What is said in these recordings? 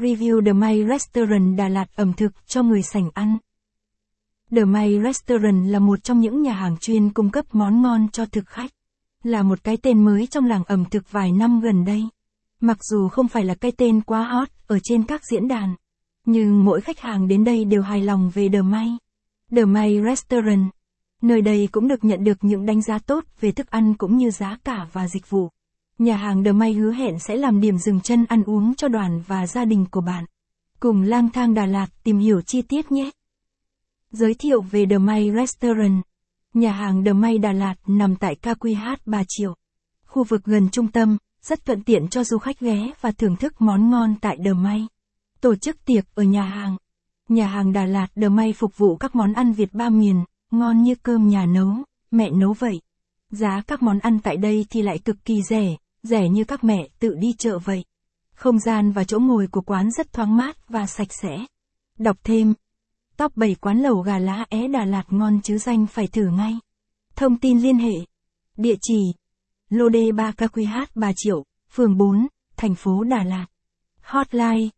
Review The May Restaurant Đà Lạt ẩm thực cho người sành ăn. The May Restaurant là một trong những nhà hàng chuyên cung cấp món ngon cho thực khách. Là một cái tên mới trong làng ẩm thực vài năm gần đây. Mặc dù không phải là cái tên quá hot ở trên các diễn đàn. Nhưng mỗi khách hàng đến đây đều hài lòng về The May. The May Restaurant. Nơi đây cũng được nhận được những đánh giá tốt về thức ăn cũng như giá cả và dịch vụ. Nhà hàng The May hứa hẹn sẽ làm điểm dừng chân ăn uống cho đoàn và gia đình của bạn. Cùng lang thang Đà Lạt tìm hiểu chi tiết nhé. Giới thiệu về The May Restaurant. Nhà hàng The May Đà Lạt nằm tại KQH Bà Triệu. Khu vực gần trung tâm, rất thuận tiện cho du khách ghé và thưởng thức món ngon tại The May. Tổ chức tiệc ở nhà hàng. Nhà hàng Đà Lạt The May phục vụ các món ăn Việt ba miền, ngon như cơm nhà nấu, mẹ nấu vậy. Giá các món ăn tại đây thì lại cực kỳ rẻ, rẻ như các mẹ tự đi chợ vậy. Không gian và chỗ ngồi của quán rất thoáng mát và sạch sẽ. Đọc thêm. Top 7 quán lẩu gà lá é Đà Lạt ngon chứ danh phải thử ngay. Thông tin liên hệ. Địa chỉ. Lô D 3 KQH 3 triệu, phường 4, thành phố Đà Lạt. Hotline.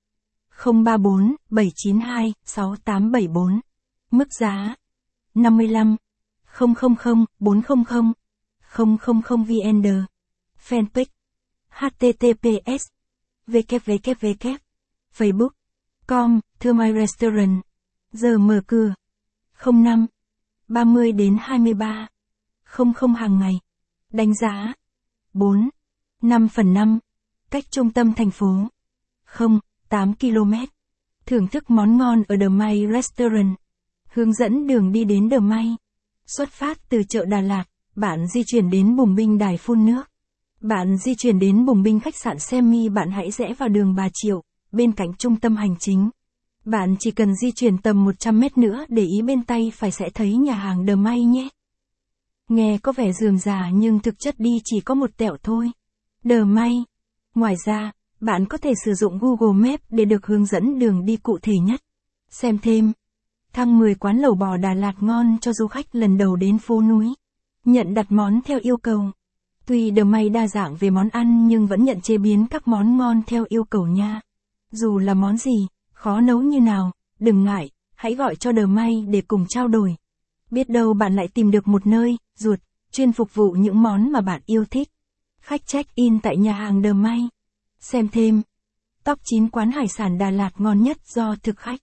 034 792 6874. Mức giá. 55. 000 400. 000 VN. Fanpage https www facebook com thưa my restaurant, giờ mở cửa 05 30 đến 23 00 hàng ngày, đánh giá 4 5 phần 5 cách trung tâm thành phố 0 8 km, thưởng thức món ngon ở The May Restaurant, hướng dẫn đường đi đến The May xuất phát từ chợ Đà Lạt, bạn di chuyển đến Bùng Binh Đài phun nước bạn di chuyển đến Bùng Binh khách sạn Semi bạn hãy rẽ vào đường Bà Triệu, bên cạnh trung tâm hành chính. Bạn chỉ cần di chuyển tầm 100 mét nữa để ý bên tay phải sẽ thấy nhà hàng Đờ May nhé. Nghe có vẻ dườm già nhưng thực chất đi chỉ có một tẹo thôi. Đờ May. Ngoài ra, bạn có thể sử dụng Google Maps để được hướng dẫn đường đi cụ thể nhất. Xem thêm. Thăng 10 quán lẩu bò Đà Lạt ngon cho du khách lần đầu đến phố núi. Nhận đặt món theo yêu cầu. Tuy đờ May đa dạng về món ăn nhưng vẫn nhận chế biến các món ngon theo yêu cầu nha. Dù là món gì, khó nấu như nào, đừng ngại, hãy gọi cho đờ May để cùng trao đổi. Biết đâu bạn lại tìm được một nơi, ruột, chuyên phục vụ những món mà bạn yêu thích. Khách check-in tại nhà hàng đờ May. Xem thêm. Top 9 quán hải sản Đà Lạt ngon nhất do thực khách.